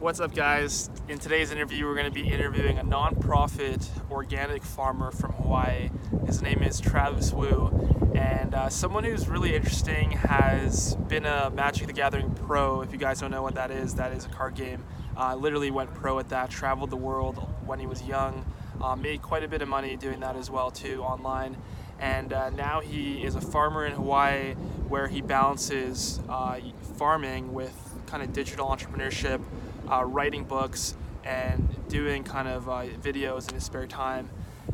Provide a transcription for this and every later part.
What's up, guys? In today's interview, we're going to be interviewing a nonprofit organic farmer from Hawaii. His name is Travis Woo, and uh, someone who's really interesting has been a Magic the Gathering pro. If you guys don't know what that is, that is a card game. Uh, literally went pro at that, traveled the world when he was young, uh, made quite a bit of money doing that as well too online and uh, now he is a farmer in Hawaii where he balances uh, farming with kind of digital entrepreneurship, uh, writing books, and doing kind of uh, videos in his spare time.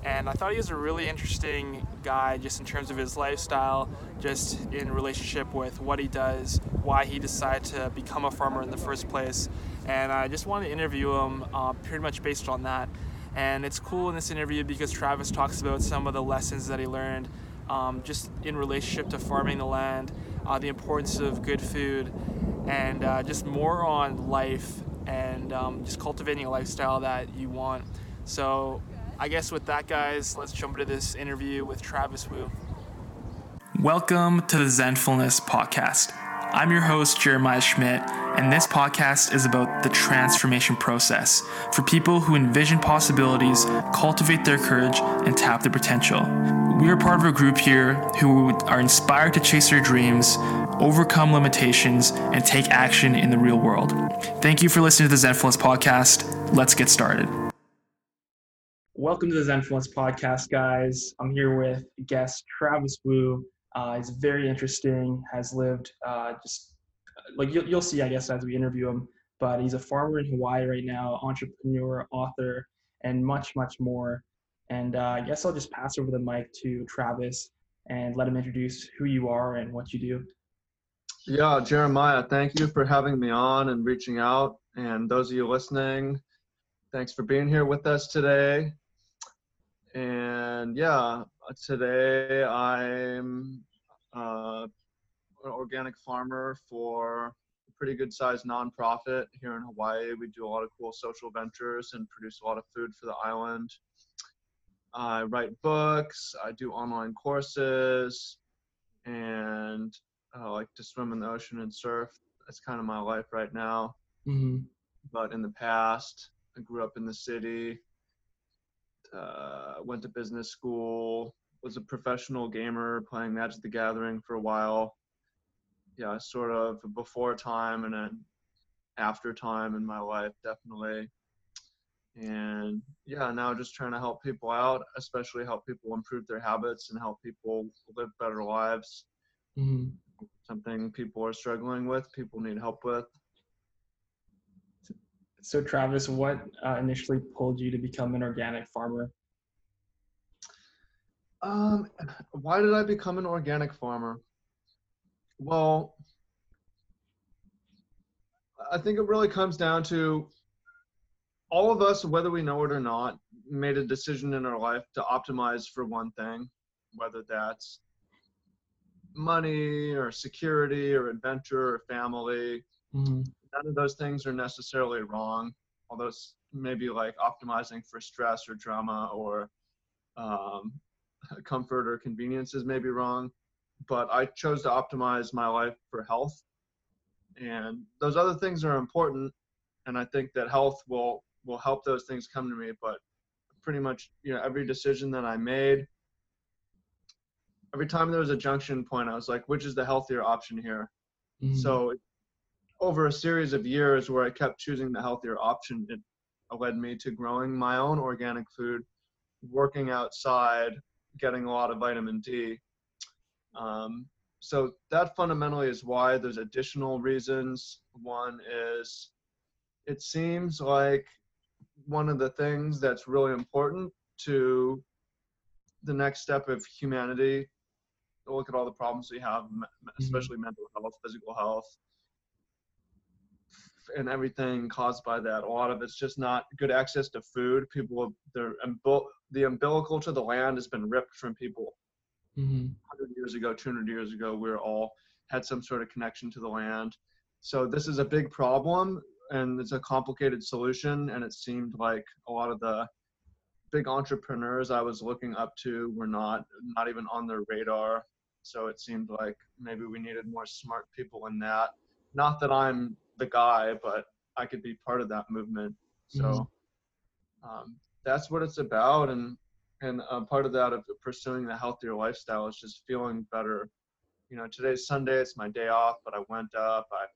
And I thought he was a really interesting guy just in terms of his lifestyle, just in relationship with what he does, why he decided to become a farmer in the first place. And I just wanted to interview him uh, pretty much based on that. And it's cool in this interview because Travis talks about some of the lessons that he learned um, just in relationship to farming the land, uh, the importance of good food, and uh, just more on life and um, just cultivating a lifestyle that you want. So, I guess with that, guys, let's jump into this interview with Travis Woo. Welcome to the Zenfluence podcast. I'm your host, Jeremiah Schmidt, and this podcast is about the transformation process for people who envision possibilities, cultivate their courage, and tap their potential. We are part of a group here who are inspired to chase their dreams, overcome limitations, and take action in the real world. Thank you for listening to the Zenfluence podcast. Let's get started. Welcome to the Zenfluence podcast, guys. I'm here with guest Travis Woo. Uh, he's very interesting, has lived uh, just like you'll, you'll see, I guess, as we interview him. But he's a farmer in Hawaii right now, entrepreneur, author, and much, much more. And uh, I guess I'll just pass over the mic to Travis and let him introduce who you are and what you do. Yeah, Jeremiah, thank you for having me on and reaching out. And those of you listening, thanks for being here with us today. And yeah, today I'm uh, an organic farmer for a pretty good sized nonprofit here in Hawaii. We do a lot of cool social ventures and produce a lot of food for the island. I write books, I do online courses, and I like to swim in the ocean and surf. That's kind of my life right now. Mm-hmm. But in the past, I grew up in the city, uh, went to business school, was a professional gamer playing Magic the Gathering for a while. Yeah, sort of before time and then after time in my life, definitely. And yeah, now just trying to help people out, especially help people improve their habits and help people live better lives. Mm-hmm. Something people are struggling with, people need help with. So, Travis, what uh, initially pulled you to become an organic farmer? Um, why did I become an organic farmer? Well, I think it really comes down to all of us, whether we know it or not, made a decision in our life to optimize for one thing, whether that's money or security or adventure or family. Mm-hmm. None of those things are necessarily wrong, although it's maybe like optimizing for stress or drama or um, comfort or conveniences may be wrong, but I chose to optimize my life for health. And those other things are important, and I think that health will will help those things come to me. But pretty much, you know, every decision that I made, every time there was a junction point, I was like, which is the healthier option here? Mm-hmm. So over a series of years where I kept choosing the healthier option, it led me to growing my own organic food, working outside, getting a lot of vitamin D. Um, so that fundamentally is why there's additional reasons. One is it seems like one of the things that's really important to the next step of humanity. Look at all the problems we have, mm-hmm. especially mm-hmm. mental health, physical health, and everything caused by that. A lot of it's just not good access to food. People, they're the umbilical to the land has been ripped from people. Mm-hmm. 100 years ago, 200 years ago, we are all had some sort of connection to the land. So this is a big problem, and it's a complicated solution. And it seemed like a lot of the big entrepreneurs I was looking up to were not not even on their radar. So it seemed like maybe we needed more smart people in that. Not that I'm the guy, but I could be part of that movement. So mm-hmm. um, that's what it's about, and and a part of that of pursuing the healthier lifestyle is just feeling better. You know, today's Sunday; it's my day off, but I went up, I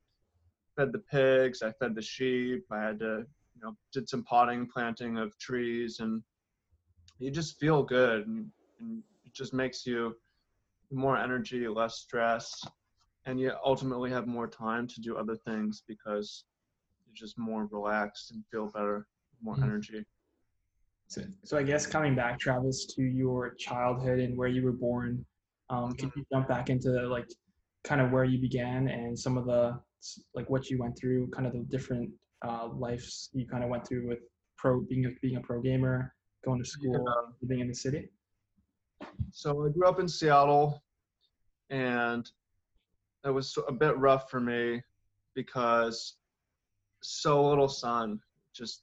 fed the pigs, I fed the sheep, I had to, you know, did some potting, planting of trees, and you just feel good, and, and it just makes you more energy, less stress, and you ultimately have more time to do other things because you're just more relaxed and feel better, more mm-hmm. energy. So, so I guess coming back, Travis, to your childhood and where you were born, um, can you jump back into like kind of where you began and some of the like what you went through, kind of the different uh, lives you kind of went through with pro being a, being a pro gamer, going to school, yeah. living in the city? So I grew up in Seattle, and it was a bit rough for me because so little sun, just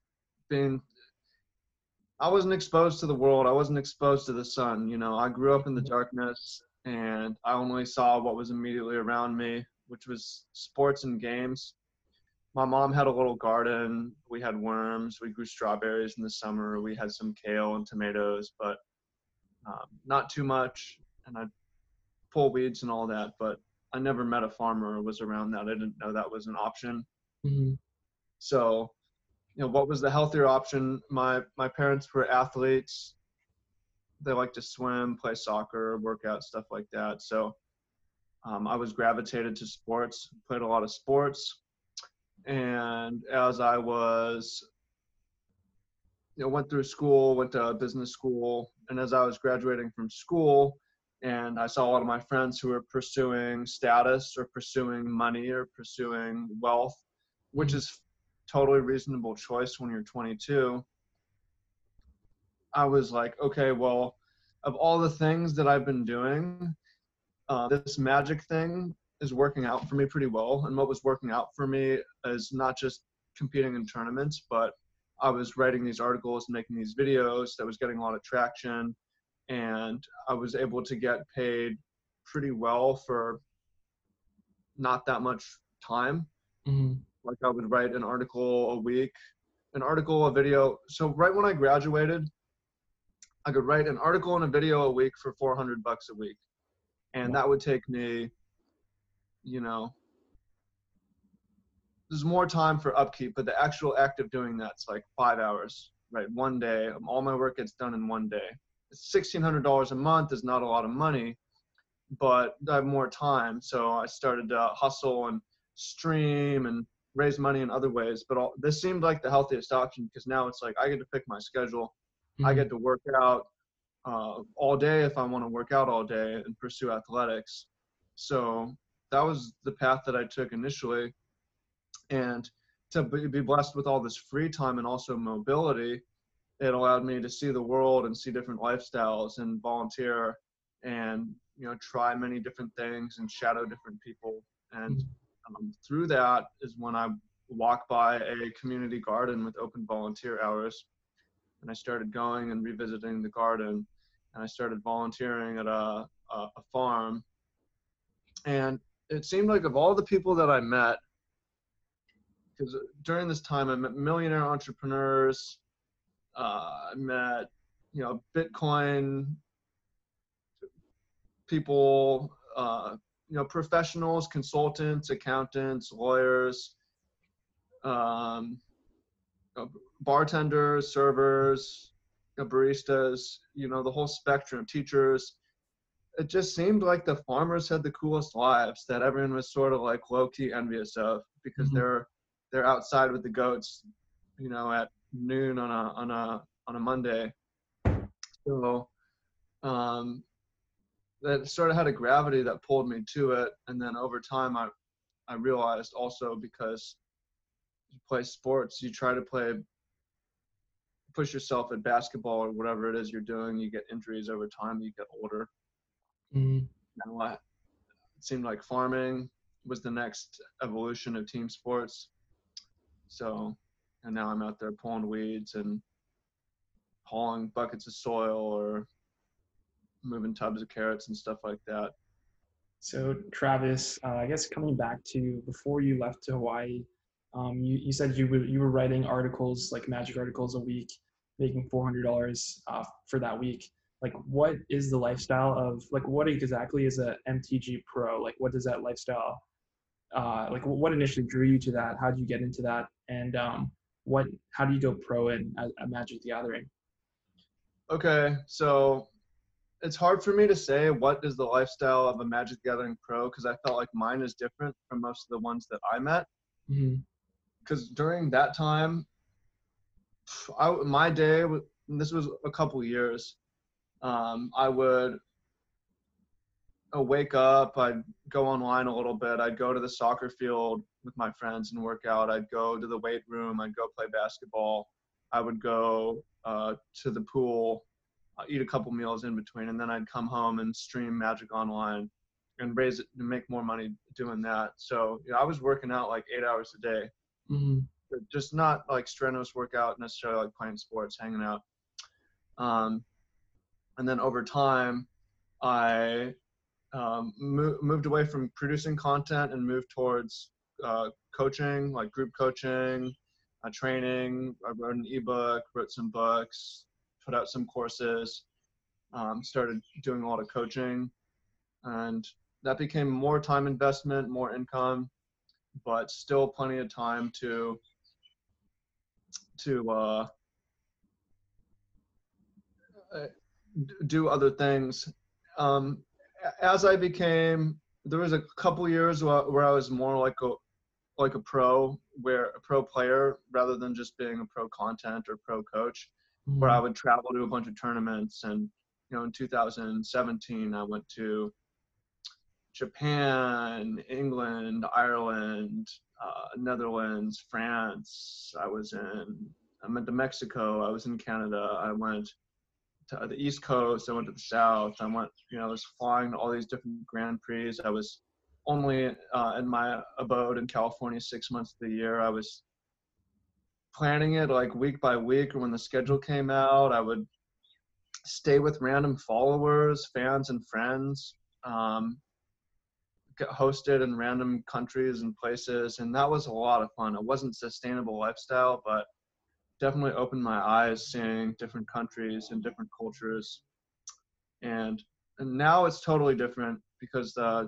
being. I wasn't exposed to the world. I wasn't exposed to the sun. You know, I grew up in the darkness, and I only saw what was immediately around me, which was sports and games. My mom had a little garden. We had worms. We grew strawberries in the summer. We had some kale and tomatoes, but um, not too much. And I'd pull weeds and all that, but I never met a farmer or was around that. I didn't know that was an option. Mm-hmm. So, you know, what was the healthier option? My my parents were athletes. They like to swim, play soccer, work out, stuff like that. So, um, I was gravitated to sports. Played a lot of sports, and as I was you know, went through school, went to business school, and as I was graduating from school, and I saw a lot of my friends who were pursuing status or pursuing money or pursuing wealth, which mm-hmm. is totally reasonable choice when you're 22. I was like, okay, well, of all the things that I've been doing, uh, this magic thing is working out for me pretty well. And what was working out for me is not just competing in tournaments, but I was writing these articles and making these videos that was getting a lot of traction. And I was able to get paid pretty well for not that much time. Mm-hmm. Like I would write an article a week, an article, a video. So right when I graduated, I could write an article and a video a week for 400 bucks a week. And that would take me, you know, there's more time for upkeep, but the actual act of doing that's like five hours, right? One day, all my work gets done in one day. Sixteen hundred dollars a month is not a lot of money, but I have more time, so I started to hustle and stream and raise money in other ways. But all, this seemed like the healthiest option because now it's like I get to pick my schedule. Mm-hmm. I get to work out uh, all day if I want to work out all day and pursue athletics. So that was the path that I took initially and to be blessed with all this free time and also mobility it allowed me to see the world and see different lifestyles and volunteer and you know try many different things and shadow different people. And um, through that is when i walked by a community garden with open volunteer hours. And i started going and revisiting the garden. And i started volunteering at a, a, a farm. And it seemed like of all the people that i met because during this time I met millionaire entrepreneurs. Uh, I met you know Bitcoin people, uh, you know professionals, consultants, accountants, lawyers, um, bartenders, servers, you know, baristas. You know the whole spectrum. Teachers. It just seemed like the farmers had the coolest lives that everyone was sort of like low key envious of because mm-hmm. they're they're outside with the goats, you know, at noon on a on a on a Monday. So um, that sort of had a gravity that pulled me to it, and then over time, I I realized also because you play sports, you try to play push yourself at basketball or whatever it is you're doing, you get injuries over time, you get older. Mm-hmm. Now, it seemed like farming was the next evolution of team sports. So, and now I'm out there pulling weeds and hauling buckets of soil or moving tubs of carrots and stuff like that. So, Travis, uh, I guess coming back to before you left to Hawaii, Um, you, you said you were you were writing articles like magic articles a week, making four hundred dollars uh, for that week. Like, what is the lifestyle of like what exactly is a MTG Pro? Like, what does that lifestyle uh, like? What initially drew you to that? How did you get into that? And um, what how do you go pro in a Magic the Gathering? Okay, so it's hard for me to say what is the lifestyle of a Magic the Gathering pro because I felt like mine is different from most of the ones that I met. Mm-hmm because during that time, I, my day, this was a couple years, um, I would uh, wake up, I'd go online a little bit, I'd go to the soccer field with my friends and work out, I'd go to the weight room, I'd go play basketball, I would go uh, to the pool, uh, eat a couple meals in between, and then I'd come home and stream Magic Online and raise it and make more money doing that. So you know, I was working out like eight hours a day Mm-hmm. Just not like strenuous workout necessarily, like playing sports, hanging out. Um, and then over time, I um, mo- moved away from producing content and moved towards uh, coaching, like group coaching, uh, training. I wrote an ebook, wrote some books, put out some courses, um, started doing a lot of coaching, and that became more time investment, more income, but still plenty of time to to uh, uh do other things. Um, as I became, there was a couple years where I was more like a like a pro, where a pro player rather than just being a pro content or pro coach, mm-hmm. where I would travel to a bunch of tournaments. And you know, in 2017, I went to Japan, England, Ireland, uh, Netherlands, France. I was in. I went to Mexico. I was in Canada. I went to the East Coast. I went to the South. I went. You know, I was flying to all these different Grand Prix. I was only uh, in my abode in California six months of the year. I was planning it like week by week, or when the schedule came out, I would stay with random followers, fans, and friends. Um, get hosted in random countries and places, and that was a lot of fun. It wasn't sustainable lifestyle, but definitely opened my eyes seeing different countries and different cultures. And, and now it's totally different because uh,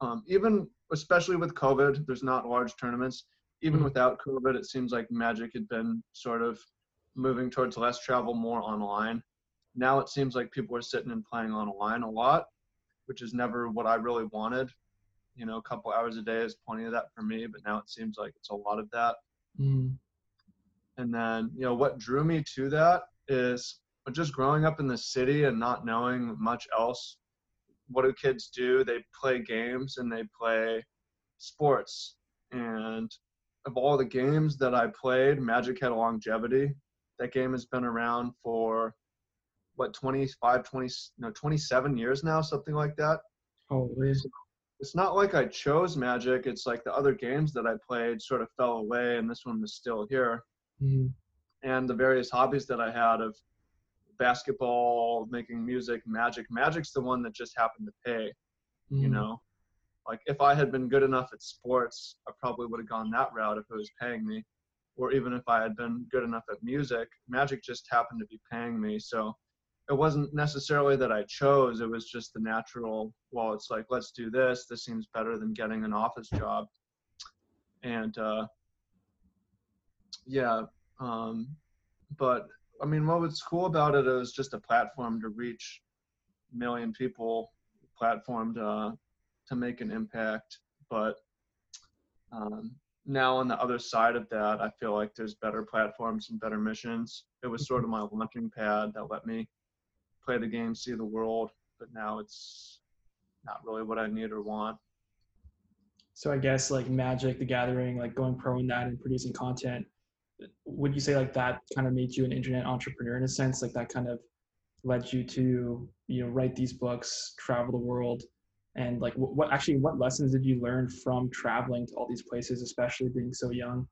um, even especially with COVID, there's not large tournaments. Even mm-hmm. without COVID, it seems like Magic had been sort of moving towards less travel, more online. Now it seems like people are sitting and playing online a lot, which is never what I really wanted. You know, a couple hours a day is plenty of that for me, but now it seems like it's a lot of that. Mm. And then, you know, what drew me to that is just growing up in the city and not knowing much else. What do kids do? They play games and they play sports. And of all the games that I played, Magic had a longevity. That game has been around for what 25 20 no 27 years now something like that oh so it's not like i chose magic it's like the other games that i played sort of fell away and this one was still here mm-hmm. and the various hobbies that i had of basketball making music magic magic's the one that just happened to pay mm-hmm. you know like if i had been good enough at sports i probably would have gone that route if it was paying me or even if i had been good enough at music magic just happened to be paying me so it wasn't necessarily that I chose. It was just the natural. Well, it's like let's do this. This seems better than getting an office job. And uh, yeah, um, but I mean, what was cool about it is just a platform to reach a million people, platform to to make an impact. But um, now on the other side of that, I feel like there's better platforms and better missions. It was sort of my launching pad that let me play the game, see the world, but now it's not really what I need or want. So I guess like Magic, the Gathering, like going pro in that and producing content, would you say like that kind of made you an internet entrepreneur in a sense? Like that kind of led you to you know write these books, travel the world, and like what, what actually what lessons did you learn from traveling to all these places, especially being so young?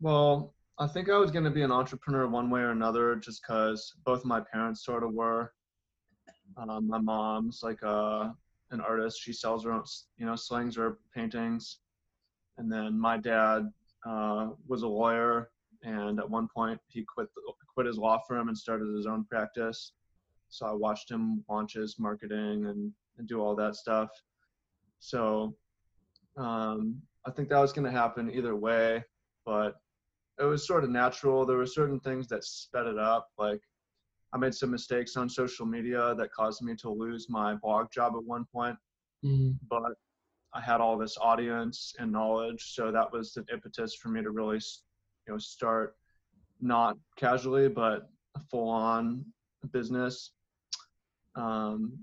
Well, I think I was going to be an entrepreneur one way or another just because both my parents sort of were. Um, my mom's like a, uh, an artist. She sells her own, you know, slings her paintings. and then my dad uh, was a lawyer, and at one point he quit quit his law firm and started his own practice. So I watched him launch his marketing and, and do all that stuff. So um, I think that was going to happen either way, but it was sort of natural. There were certain things that sped it up, like I made some mistakes on social media that caused me to lose my blog job at one point. Mm-hmm. But I had all this audience and knowledge, so that was the impetus for me to really, you know, start not casually but full on business. Um,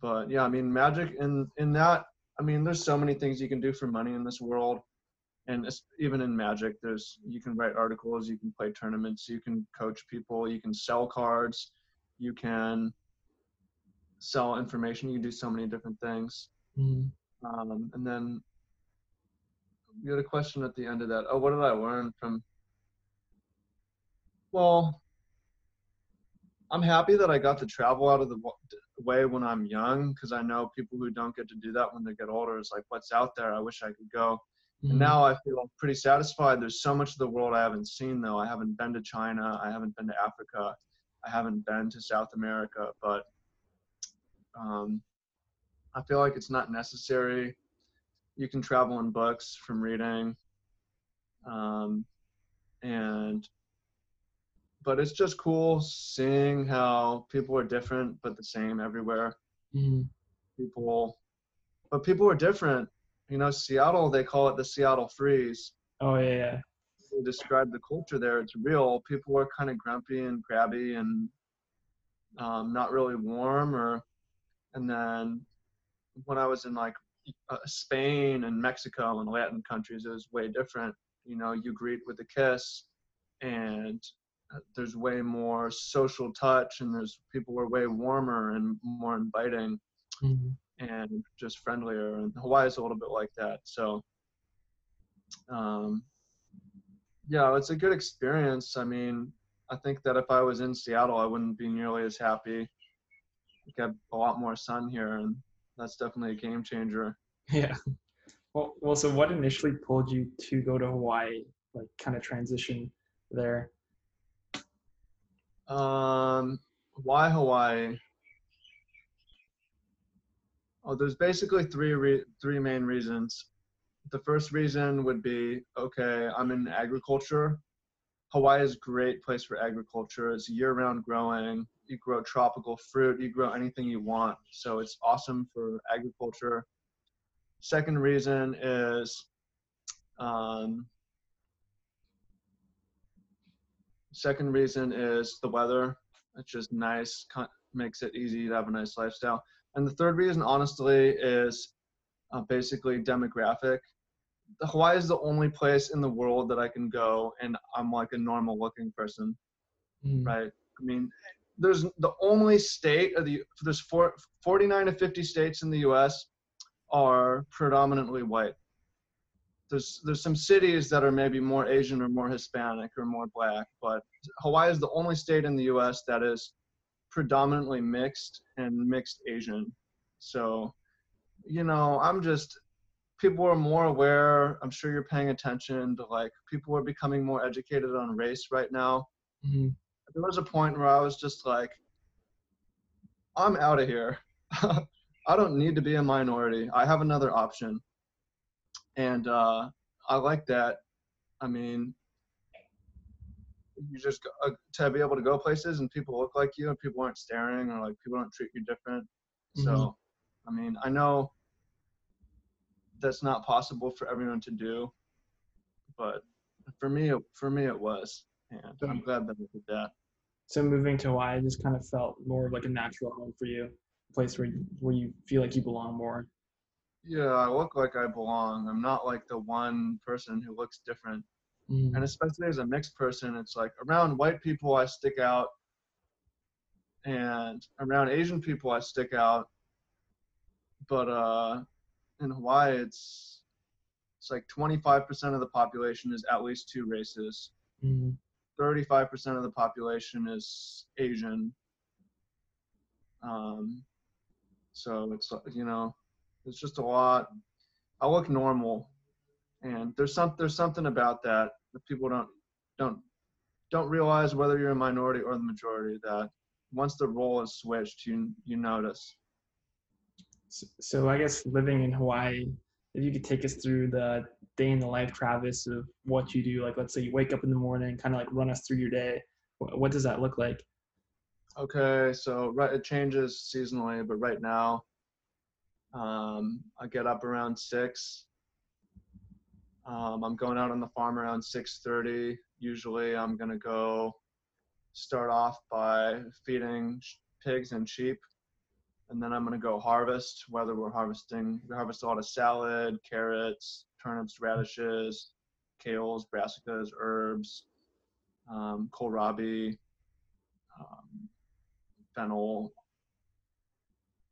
but yeah, I mean, magic in in that. I mean, there's so many things you can do for money in this world, and even in magic, there's you can write articles, you can play tournaments, you can coach people, you can sell cards, you can sell information. You can do so many different things. Mm-hmm. Um, and then you had a question at the end of that. Oh, what did I learn from? Well, I'm happy that I got to travel out of the way when I'm young because I know people who don't get to do that when they get older is like, what's out there? I wish I could go. Mm-hmm. And now I feel pretty satisfied. There's so much of the world I haven't seen though. I haven't been to China. I haven't been to Africa. I haven't been to South America, but um, I feel like it's not necessary. You can travel in books from reading. Um, and, but it's just cool seeing how people are different but the same everywhere. Mm-hmm. People, but people are different. You know, Seattle, they call it the Seattle freeze. Oh, yeah. yeah. They describe the culture there. It's real. People are kind of grumpy and crabby and um, not really warm or, and then when I was in like uh, Spain and Mexico and Latin countries, it was way different. You know, you greet with a kiss, and uh, there's way more social touch, and there's people were way warmer and more inviting, mm-hmm. and just friendlier. And Hawaii is a little bit like that. So, um, yeah, it's a good experience. I mean, I think that if I was in Seattle, I wouldn't be nearly as happy. We got a lot more sun here, and that's definitely a game changer. Yeah. Well, well, so what initially pulled you to go to Hawaii, like kind of transition there? Um, why Hawaii? Oh, there's basically three re- three main reasons. The first reason would be okay, I'm in agriculture. Hawaii is a great place for agriculture. It's year-round growing you grow tropical fruit, you grow anything you want. So it's awesome for agriculture. Second reason is um, second reason is the weather. It's just nice, makes it easy to have a nice lifestyle. And the third reason, honestly, is uh, basically demographic. Hawaii is the only place in the world that I can go and I'm like a normal looking person, mm. right? I mean, there's the only state of the there's four, 49 to 50 states in the U.S. are predominantly white. There's there's some cities that are maybe more Asian or more Hispanic or more black, but Hawaii is the only state in the U.S. that is predominantly mixed and mixed Asian. So, you know, I'm just people are more aware. I'm sure you're paying attention to like people are becoming more educated on race right now. Mm-hmm there was a point where I was just like, I'm out of here. I don't need to be a minority. I have another option. And uh, I like that. I mean, you just uh, to be able to go places and people look like you and people aren't staring or like people don't treat you different. Mm-hmm. So, I mean, I know that's not possible for everyone to do, but for me, for me, it was, and I'm glad that I did that so moving to Hawaii just kind of felt more like a natural home for you, a place where you, where you feel like you belong more. Yeah, I look like I belong. I'm not like the one person who looks different. Mm. And especially as a mixed person, it's like around white people I stick out, and around Asian people I stick out. But uh, in Hawaii, it's it's like 25% of the population is at least two races. Mm. 35% of the population is Asian. Um, so it's, you know, it's just a lot. I look normal. And there's some there's something about that that people don't don't don't realize whether you're a minority or the majority that once the role is switched, you you notice. So I guess living in Hawaii, if you could take us through the day in the life, Travis, of what you do. Like, let's say you wake up in the morning, kind of like run us through your day. What does that look like? Okay, so right, it changes seasonally, but right now, um, I get up around six. Um, I'm going out on the farm around 6:30. Usually, I'm gonna go start off by feeding pigs and sheep and then I'm gonna go harvest. Whether we're harvesting, we harvest a lot of salad, carrots, turnips, radishes, kales, brassicas, herbs, um, kohlrabi, um, fennel.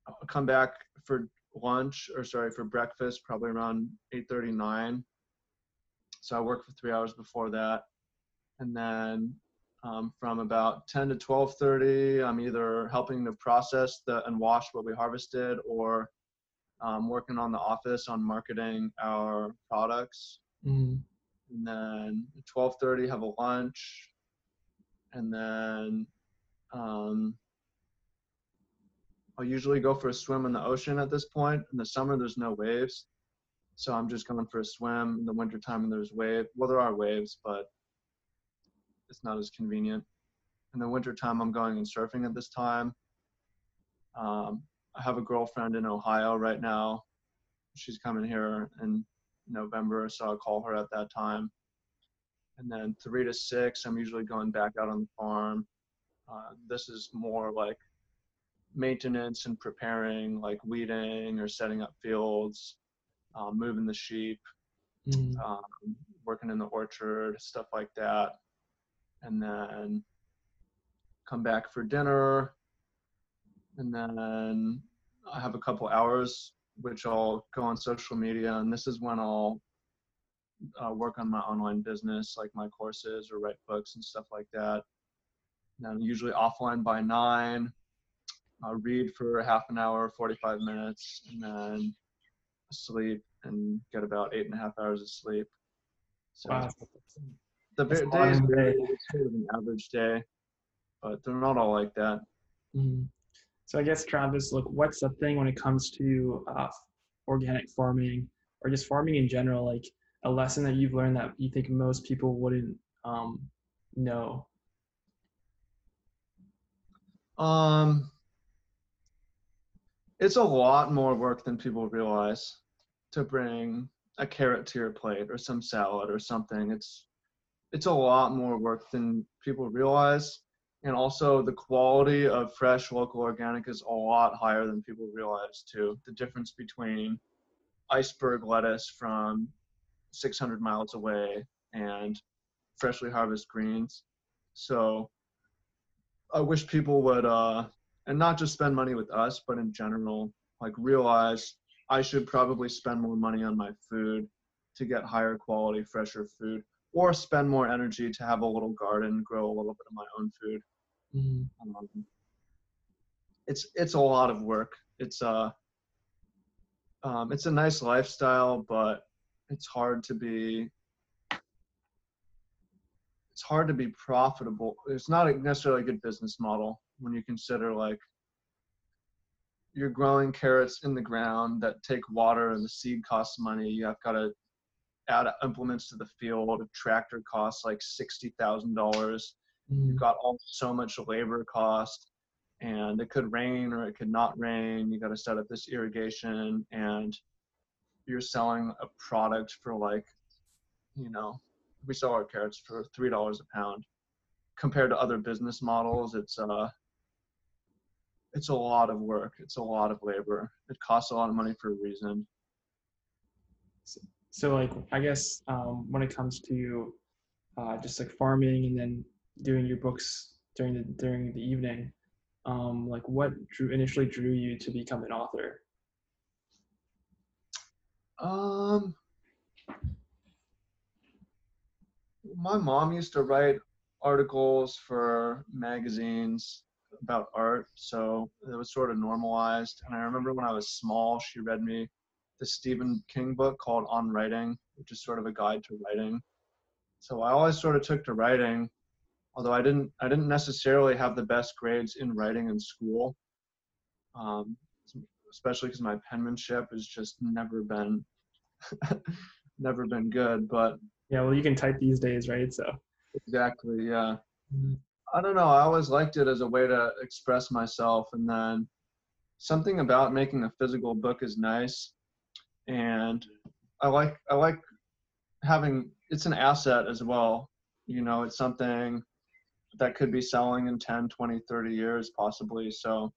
I'll come back for lunch, or sorry, for breakfast, probably around 8:39. So I work for three hours before that, and then um, from about 10 to 12:30. I'm either helping to process the and wash what we harvested, or um, working on the office on marketing our products. Mm-hmm. And then 12:30 have a lunch, and then um, I'll usually go for a swim in the ocean at this point. In the summer, there's no waves, so I'm just going for a swim. In the wintertime, and there's wave. Well, there are waves, but it's not as convenient. In the wintertime, I'm going and surfing at this time. Um, I have a girlfriend in Ohio right now. She's coming here in November, so I'll call her at that time. And then three to six, I'm usually going back out on the farm. Uh, this is more like maintenance and preparing, like weeding or setting up fields, uh, moving the sheep, mm. um, working in the orchard, stuff like that and then come back for dinner. And then I have a couple hours, which I'll go on social media. And this is when I'll uh, work on my online business, like my courses or write books and stuff like that. And I'm usually offline by nine. I'll read for half an hour, 45 minutes, and then sleep and get about eight and a half hours of sleep. So wow the day is day. sort of an average day, but they're not all like that. Mm-hmm. So I guess Travis, look, what's the thing when it comes to uh, organic farming or just farming in general? Like a lesson that you've learned that you think most people wouldn't um, know. Um, it's a lot more work than people realize to bring a carrot to your plate or some salad or something. It's it's a lot more work than people realize. And also the quality of fresh local organic is a lot higher than people realize too. The difference between iceberg lettuce from 600 miles away and freshly harvested greens. So I wish people would, uh, and not just spend money with us, but in general, like realize I should probably spend more money on my food to get higher quality, fresher food or spend more energy to have a little garden, grow a little bit of my own food. Mm-hmm. Um, it's it's a lot of work. It's a uh, um, it's a nice lifestyle, but it's hard to be it's hard to be profitable. It's not necessarily a good business model when you consider like you're growing carrots in the ground that take water and the seed costs money. You have got to add implements to the field. A tractor costs like sixty thousand dollars. Mm. You've got all so much labor cost, and it could rain or it could not rain. You got to set up this irrigation, and you're selling a product for like, you know, we sell our carrots for three dollars a pound. Compared to other business models, it's uh it's a lot of work. It's a lot of labor. It costs a lot of money for a reason so like i guess um, when it comes to uh, just like farming and then doing your books during the during the evening um, like what drew initially drew you to become an author? Um my mom used to write articles for magazines about art so it was sort of normalized and i remember when i was small she read me the Stephen King book called On Writing, which is sort of a guide to writing. So I always sort of took to writing, although I didn't I didn't necessarily have the best grades in writing in school, um, especially because my penmanship has just never been never been good. But yeah, well, you can type these days, right? So exactly, yeah. Mm-hmm. I don't know. I always liked it as a way to express myself, and then something about making a physical book is nice, and I like I like having it's an asset as well. You know, it's something that could be selling in 10, 20, 30 years possibly. So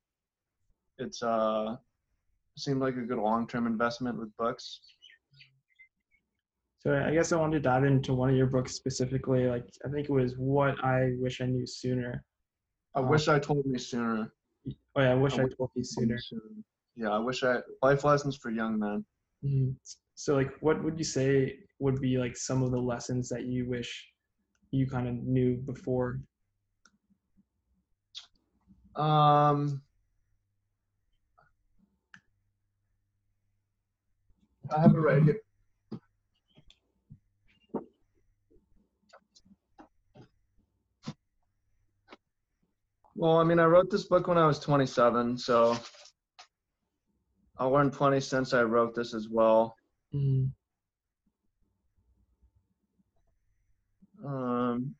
it's uh seemed like a good long-term investment with books. So I guess I wanted to dive into one of your books specifically. Like I think it was "What I Wish I Knew Sooner." I um, wish I told me sooner. Oh yeah, I wish I, I told you sooner. Yeah, I wish I life lessons for young men. Mm-hmm. So like, what would you say would be like some of the lessons that you wish you kind of knew before? Um, I have it right here. Well, I mean, I wrote this book when I was 27, so I learned plenty since I wrote this as well. Mm. Um,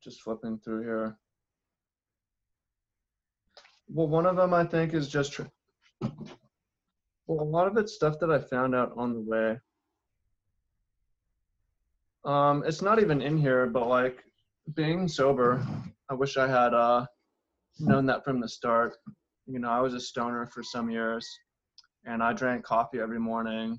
just flipping through here. Well, one of them I think is just, well, a lot of it's stuff that I found out on the way. Um, it's not even in here, but like being sober, I wish I had uh, known that from the start. You know, I was a stoner for some years, and I drank coffee every morning,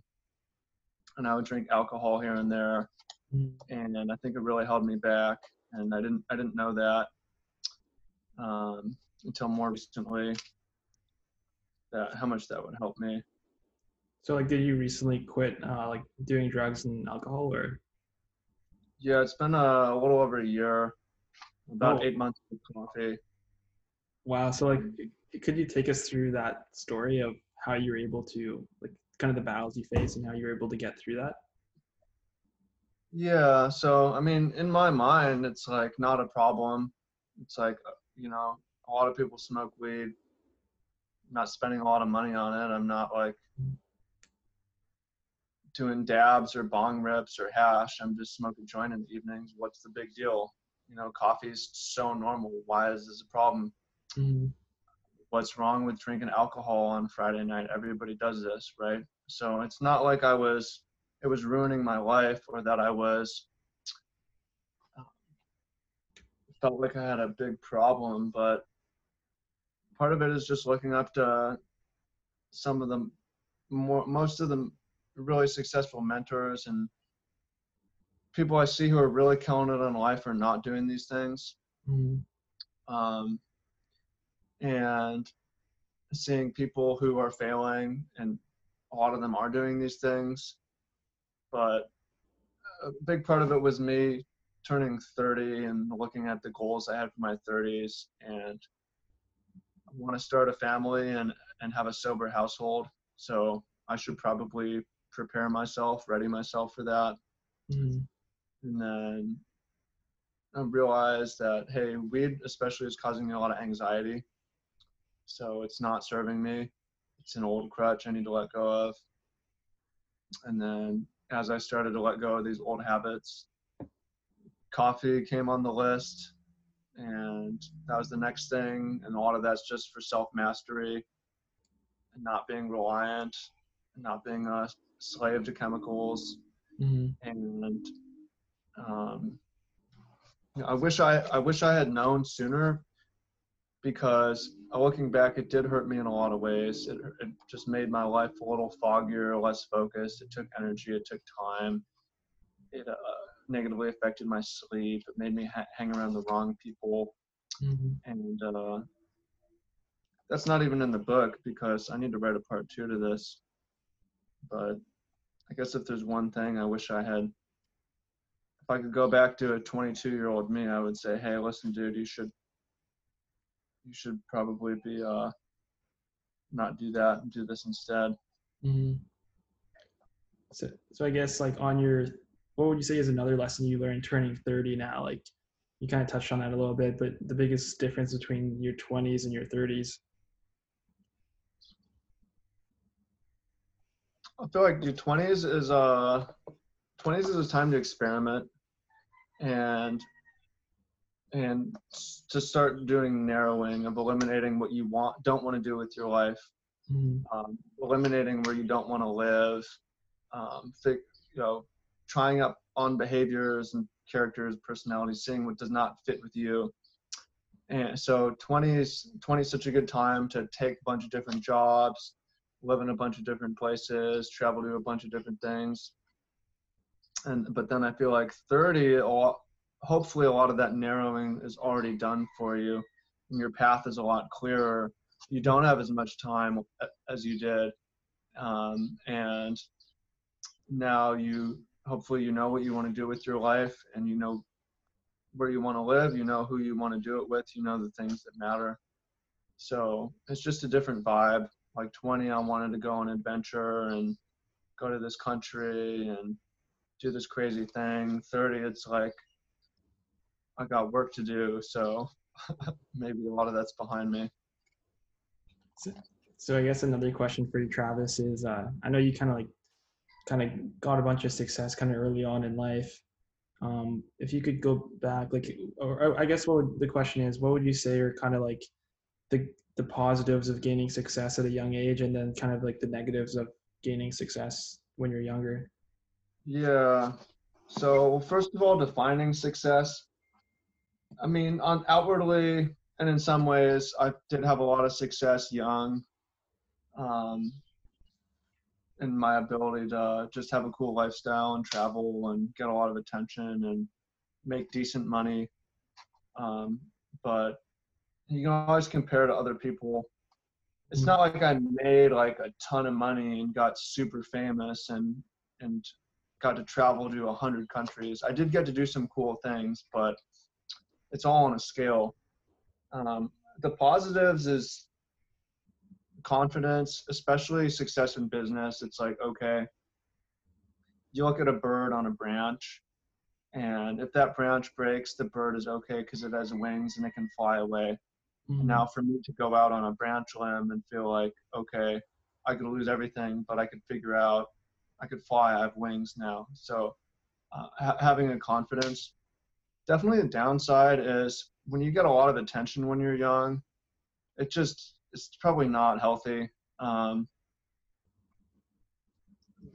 and I would drink alcohol here and there, mm. and I think it really held me back. And I didn't I didn't know that um, until more recently. That how much that would help me. So, like, did you recently quit uh, like doing drugs and alcohol, or? Yeah, it's been a, a little over a year, about oh. eight months of coffee. Wow. So, like, could you take us through that story of how you were able to, like, kind of the battles you faced and how you were able to get through that? Yeah. So, I mean, in my mind, it's like not a problem. It's like, uh, you know, a lot of people smoke weed. I'm not spending a lot of money on it. I'm not like doing dabs or bong rips or hash. I'm just smoking joint in the evenings. What's the big deal? You know, coffee is so normal. Why is this a problem? Mm-hmm. What's wrong with drinking alcohol on Friday night? Everybody does this, right? So it's not like I was, it was ruining my life or that I was, felt like I had a big problem, but part of it is just looking up to some of the more, most of the really successful mentors and people I see who are really killing it in life are not doing these things. Mm-hmm. Um, and seeing people who are failing, and a lot of them are doing these things. But a big part of it was me turning 30 and looking at the goals I had for my 30s. And I want to start a family and, and have a sober household. So I should probably prepare myself, ready myself for that. Mm-hmm. And then I realized that, hey, weed especially is causing me a lot of anxiety. So it's not serving me. It's an old crutch I need to let go of. And then as I started to let go of these old habits, coffee came on the list. And that was the next thing. And a lot of that's just for self mastery and not being reliant, not being a slave to chemicals, mm-hmm. and um, I wish I I wish I had known sooner because uh, looking back, it did hurt me in a lot of ways. It, it just made my life a little foggier, less focused. It took energy. It took time. It uh, negatively affected my sleep. It made me ha- hang around the wrong people, mm-hmm. and uh, that's not even in the book because I need to write a part two to this. But I guess if there's one thing I wish I had, if I could go back to a 22 year old me, I would say, hey, listen, dude, you should you should probably be uh, not do that and do this instead. Mm-hmm. So, so I guess like on your, what would you say is another lesson you learned turning 30 now? Like you kind of touched on that a little bit, but the biggest difference between your 20s and your 30s. I feel like your 20s is a uh, 20s is a time to experiment and and to start doing narrowing of eliminating what you want don't want to do with your life. Mm-hmm. um, eliminating where you don't want to live um, you know trying up on behaviors and characters personalities seeing what does not fit with you. And so 20 is 20 is such a good time to take a bunch of different jobs live in a bunch of different places travel to a bunch of different things. And but then i feel like 30 a lot, hopefully a lot of that narrowing is already done for you and your path is a lot clearer. You don't have as much time as you did um, and now you hopefully you know what you want to do with your life and you know where you want to live you know who you want to do it with you know the things that matter. So it's just a different vibe. Like 20 i wanted to go on adventure and go to this country and do this crazy thing. 30 it's like i got work to do so maybe a lot of that's behind me. So, so i guess another question for you travis is uh, i know you kind of like kind of got a bunch of success kind of early on in life. Um, if you could go back like or, i guess what would, the question is what would you say are kind of like the the positives of gaining success at a young age and then kind of like the negatives of gaining success when you're younger? Yeah. So first of all defining success i mean on outwardly and in some ways i did have a lot of success young um, my ability to just have a cool lifestyle and travel and get a lot of attention and make decent money. Um, but you can always compare to other people. It's not like I made like a ton of money and got super famous and and got to travel to a hundred countries. I did get to do some cool things, but it's all on a scale. Um, the positives is confidence, especially success in business, it's like, okay, you look at a bird on a branch, and if that branch breaks, the bird is okay because it has wings and it can fly away. Mm-hmm. Now, for me to go out on a branch limb and feel like, okay, I could lose everything, but I could figure out, I could fly, I have wings now. So, uh, ha- having a confidence. Definitely the downside is when you get a lot of attention when you're young, it just it's probably not healthy. Um,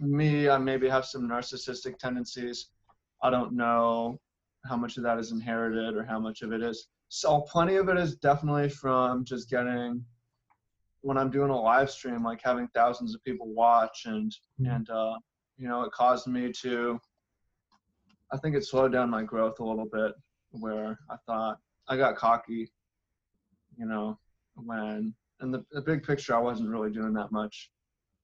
me, I maybe have some narcissistic tendencies. I don't know how much of that is inherited or how much of it is. So plenty of it is definitely from just getting when I'm doing a live stream, like having thousands of people watch and mm-hmm. and uh, you know it caused me to. I think it slowed down my growth a little bit, where I thought I got cocky, you know, when in the, the big picture, I wasn't really doing that much.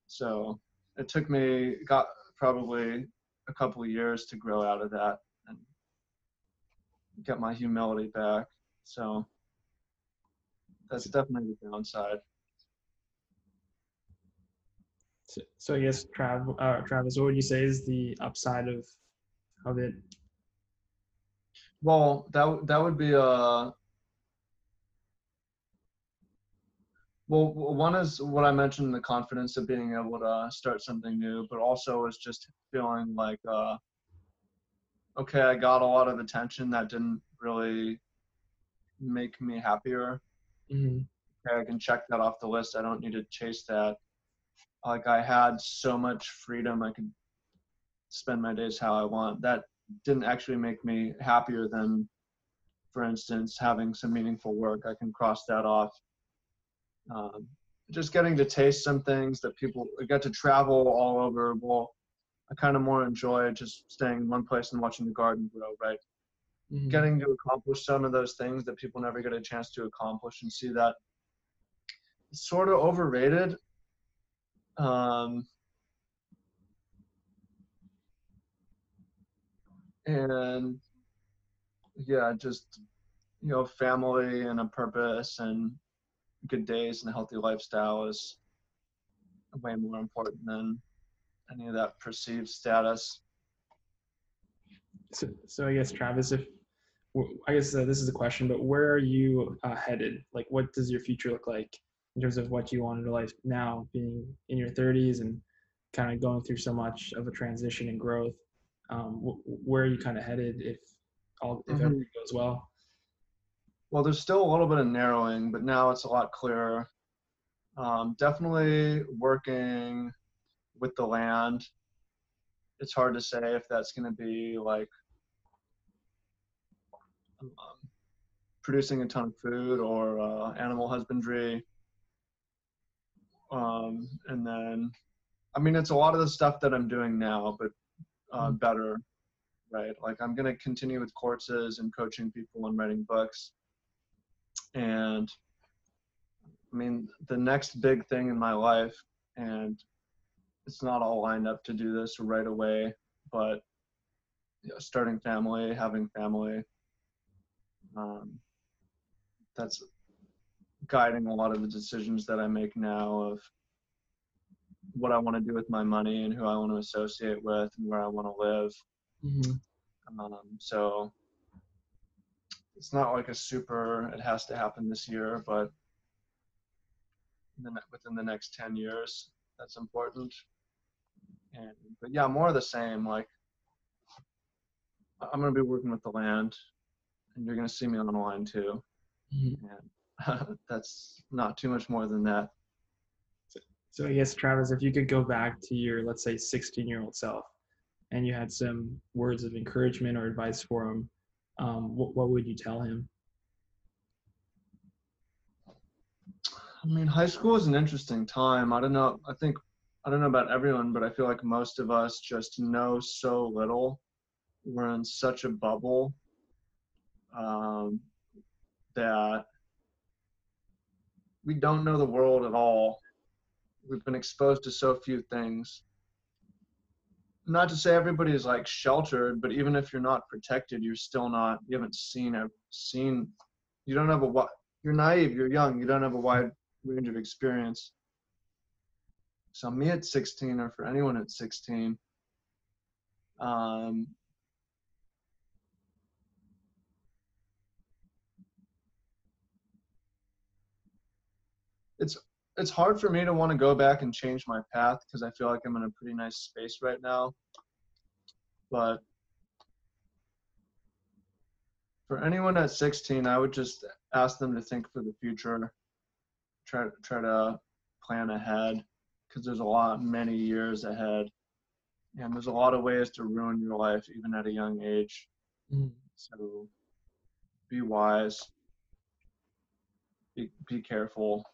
So it took me, got probably a couple of years to grow out of that and get my humility back. So that's definitely the downside. So, so I guess Trav, uh, Travis, what would you say is the upside of of it? Well, that that would be a Well, one is what I mentioned the confidence of being able to start something new, but also is just feeling like, uh, okay, I got a lot of attention that didn't really make me happier. Mm-hmm. Okay, I can check that off the list. I don't need to chase that. Like I had so much freedom, I could spend my days how I want. That didn't actually make me happier than, for instance, having some meaningful work. I can cross that off um, just getting to taste some things that people get to travel all over. Well, I kind of more enjoy just staying in one place and watching the garden grow, right? Mm-hmm. Getting to accomplish some of those things that people never get a chance to accomplish and see that it's sort of overrated. Um, and yeah, just you know, family and a purpose and good days and a healthy lifestyle is way more important than any of that perceived status. So, so I guess Travis, if I guess uh, this is a question, but where are you uh, headed? Like, what does your future look like in terms of what you want in your life now, being in your 30s and kind of going through so much of a transition and growth? Um, wh- where are you kind of headed if all if mm-hmm. everything goes well? Well, there's still a little bit of narrowing, but now it's a lot clearer. Um, definitely working with the land. It's hard to say if that's going to be like um, producing a ton of food or uh, animal husbandry. Um, and then, I mean, it's a lot of the stuff that I'm doing now, but uh, mm-hmm. better, right? Like I'm going to continue with courses and coaching people and writing books. And I mean, the next big thing in my life, and it's not all lined up to do this right away, but you know, starting family, having family, um, that's guiding a lot of the decisions that I make now of what I want to do with my money and who I want to associate with and where I want to live. Mm-hmm. Um, so it's not like a super, it has to happen this year, but within the next 10 years, that's important. And, but yeah, more of the same. Like, I'm going to be working with the land and you're going to see me on the line too. Mm-hmm. And that's not too much more than that. So I guess Travis, if you could go back to your let's say 16 year old self, and you had some words of encouragement or advice for him, um, what, what would you tell him? I mean, high school is an interesting time. I don't know. I think I don't know about everyone, but I feel like most of us just know so little. We're in such a bubble um, that we don't know the world at all. We've been exposed to so few things. Not to say everybody is like sheltered, but even if you're not protected, you're still not. You haven't seen a seen. You don't have a. You're naive. You're young. You don't have a wide range of experience. So me at 16, or for anyone at 16, um, it's it's hard for me to want to go back and change my path because I feel like I'm in a pretty nice space right now. But for anyone at 16, I would just ask them to think for the future. Try try to plan ahead because there's a lot many years ahead, and there's a lot of ways to ruin your life even at a young age. Mm. So be wise. Be be careful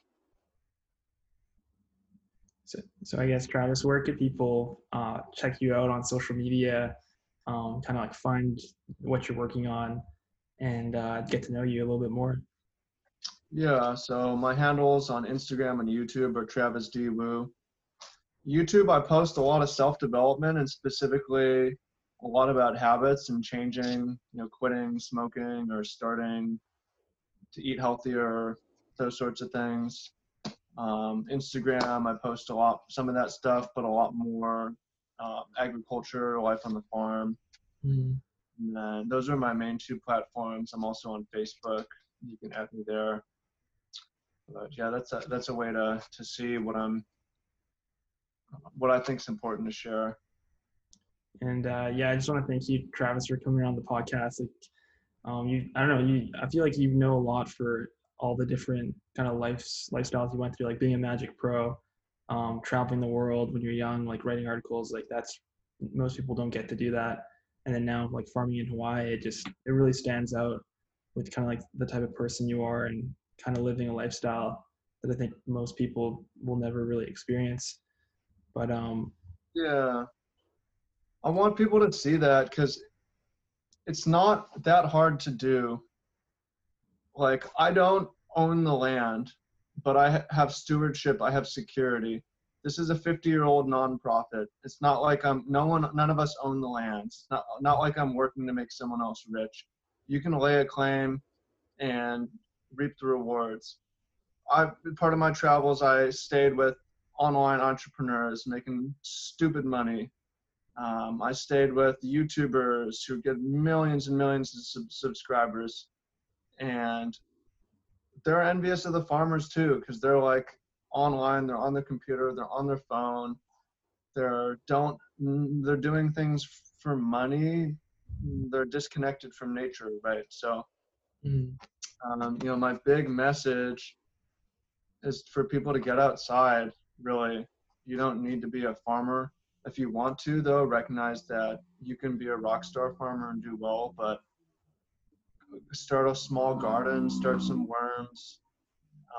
so, so I guess Travis, where could people uh, check you out on social media, um, kind of like find what you're working on, and uh, get to know you a little bit more? Yeah, so my handles on Instagram and YouTube are Travis D Woo. YouTube, I post a lot of self-development and specifically a lot about habits and changing, you know, quitting smoking or starting to eat healthier, those sorts of things. Um, Instagram, I post a lot, some of that stuff, but a lot more uh, agriculture, life on the farm. Mm. And then those are my main two platforms. I'm also on Facebook. You can add me there. But yeah, that's a, that's a way to to see what I'm what I think is important to share. And uh, yeah, I just want to thank you, Travis, for coming on the podcast. Like, um, you, I don't know, you, I feel like you know a lot for all the different kind of life lifestyles you went through, like being a Magic Pro, um, traveling the world when you're young, like writing articles, like that's most people don't get to do that. And then now, like farming in Hawaii, it just it really stands out with kind of like the type of person you are and kind of living a lifestyle that I think most people will never really experience. But um, yeah, I want people to see that because it's not that hard to do like I don't own the land, but I have stewardship. I have security. This is a 50 year old nonprofit. It's not like I'm no one, none of us own the land. It's not not like I'm working to make someone else rich. You can lay a claim and reap the rewards. I part of my travels I stayed with online entrepreneurs making stupid money. Um, I stayed with YouTubers who get millions and millions of sub- subscribers, and they're envious of the farmers too because they're like online, they're on their computer, they're on their phone, they're don't they're doing things for money, they're disconnected from nature, right? So, Mm. um, you know, my big message is for people to get outside. Really, you don't need to be a farmer. If you want to, though, recognize that you can be a rock star farmer and do well, but start a small garden, start some worms,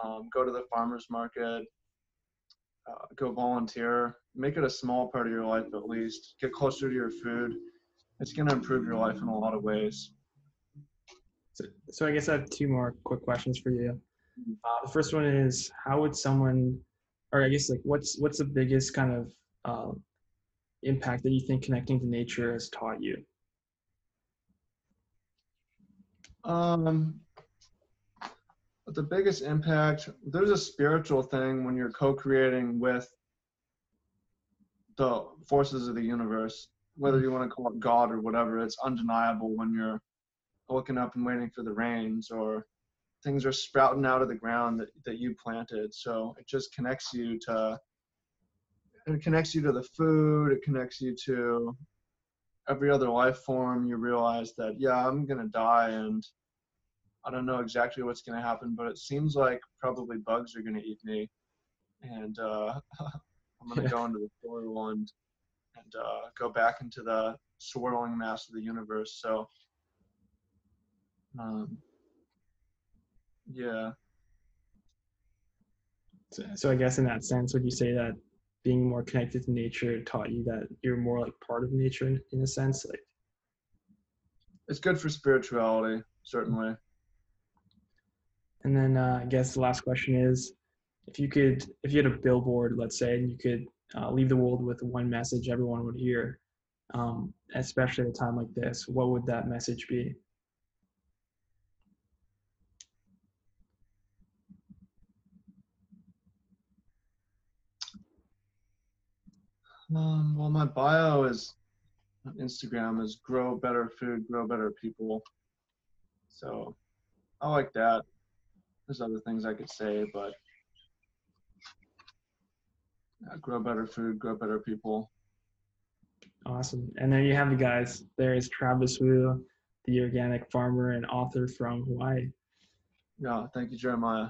um, go to the farmer's market, uh, go volunteer, make it a small part of your life at least. Get closer to your food. It's going to improve your life in a lot of ways. So, so I guess I have two more quick questions for you. Uh, the first one is how would someone, or I guess like what's what's the biggest kind of uh, impact that you think connecting to nature has taught you? Um, but the biggest impact, there's a spiritual thing when you're co-creating with the forces of the universe, whether you want to call it God or whatever. It's undeniable when you're looking up and waiting for the rains or things are sprouting out of the ground that, that you planted. So it just connects you to it connects you to the food, it connects you to every other life form. You realize that yeah, I'm gonna die and I don't know exactly what's gonna happen, but it seems like probably bugs are gonna eat me. And uh, I'm gonna go into the soil and and uh, go back into the swirling mass of the universe. So um, yeah. So, so I guess in that sense, would you say that being more connected to nature taught you that you're more like part of nature in, in a sense? Like, it's good for spirituality, certainly. and then uh, I guess the last question is, if you could, if you had a billboard, let's say, and you could uh, leave the world with one message everyone would hear, um, especially at a time like this, what would that message be? Um, well, my bio is on Instagram is grow better food, grow better people. So I like that. There's other things I could say, but yeah, grow better food, grow better people. Awesome. And there you have it, guys. There is Travis Woo, the organic farmer and author from Hawaii. Yeah, thank you, Jeremiah.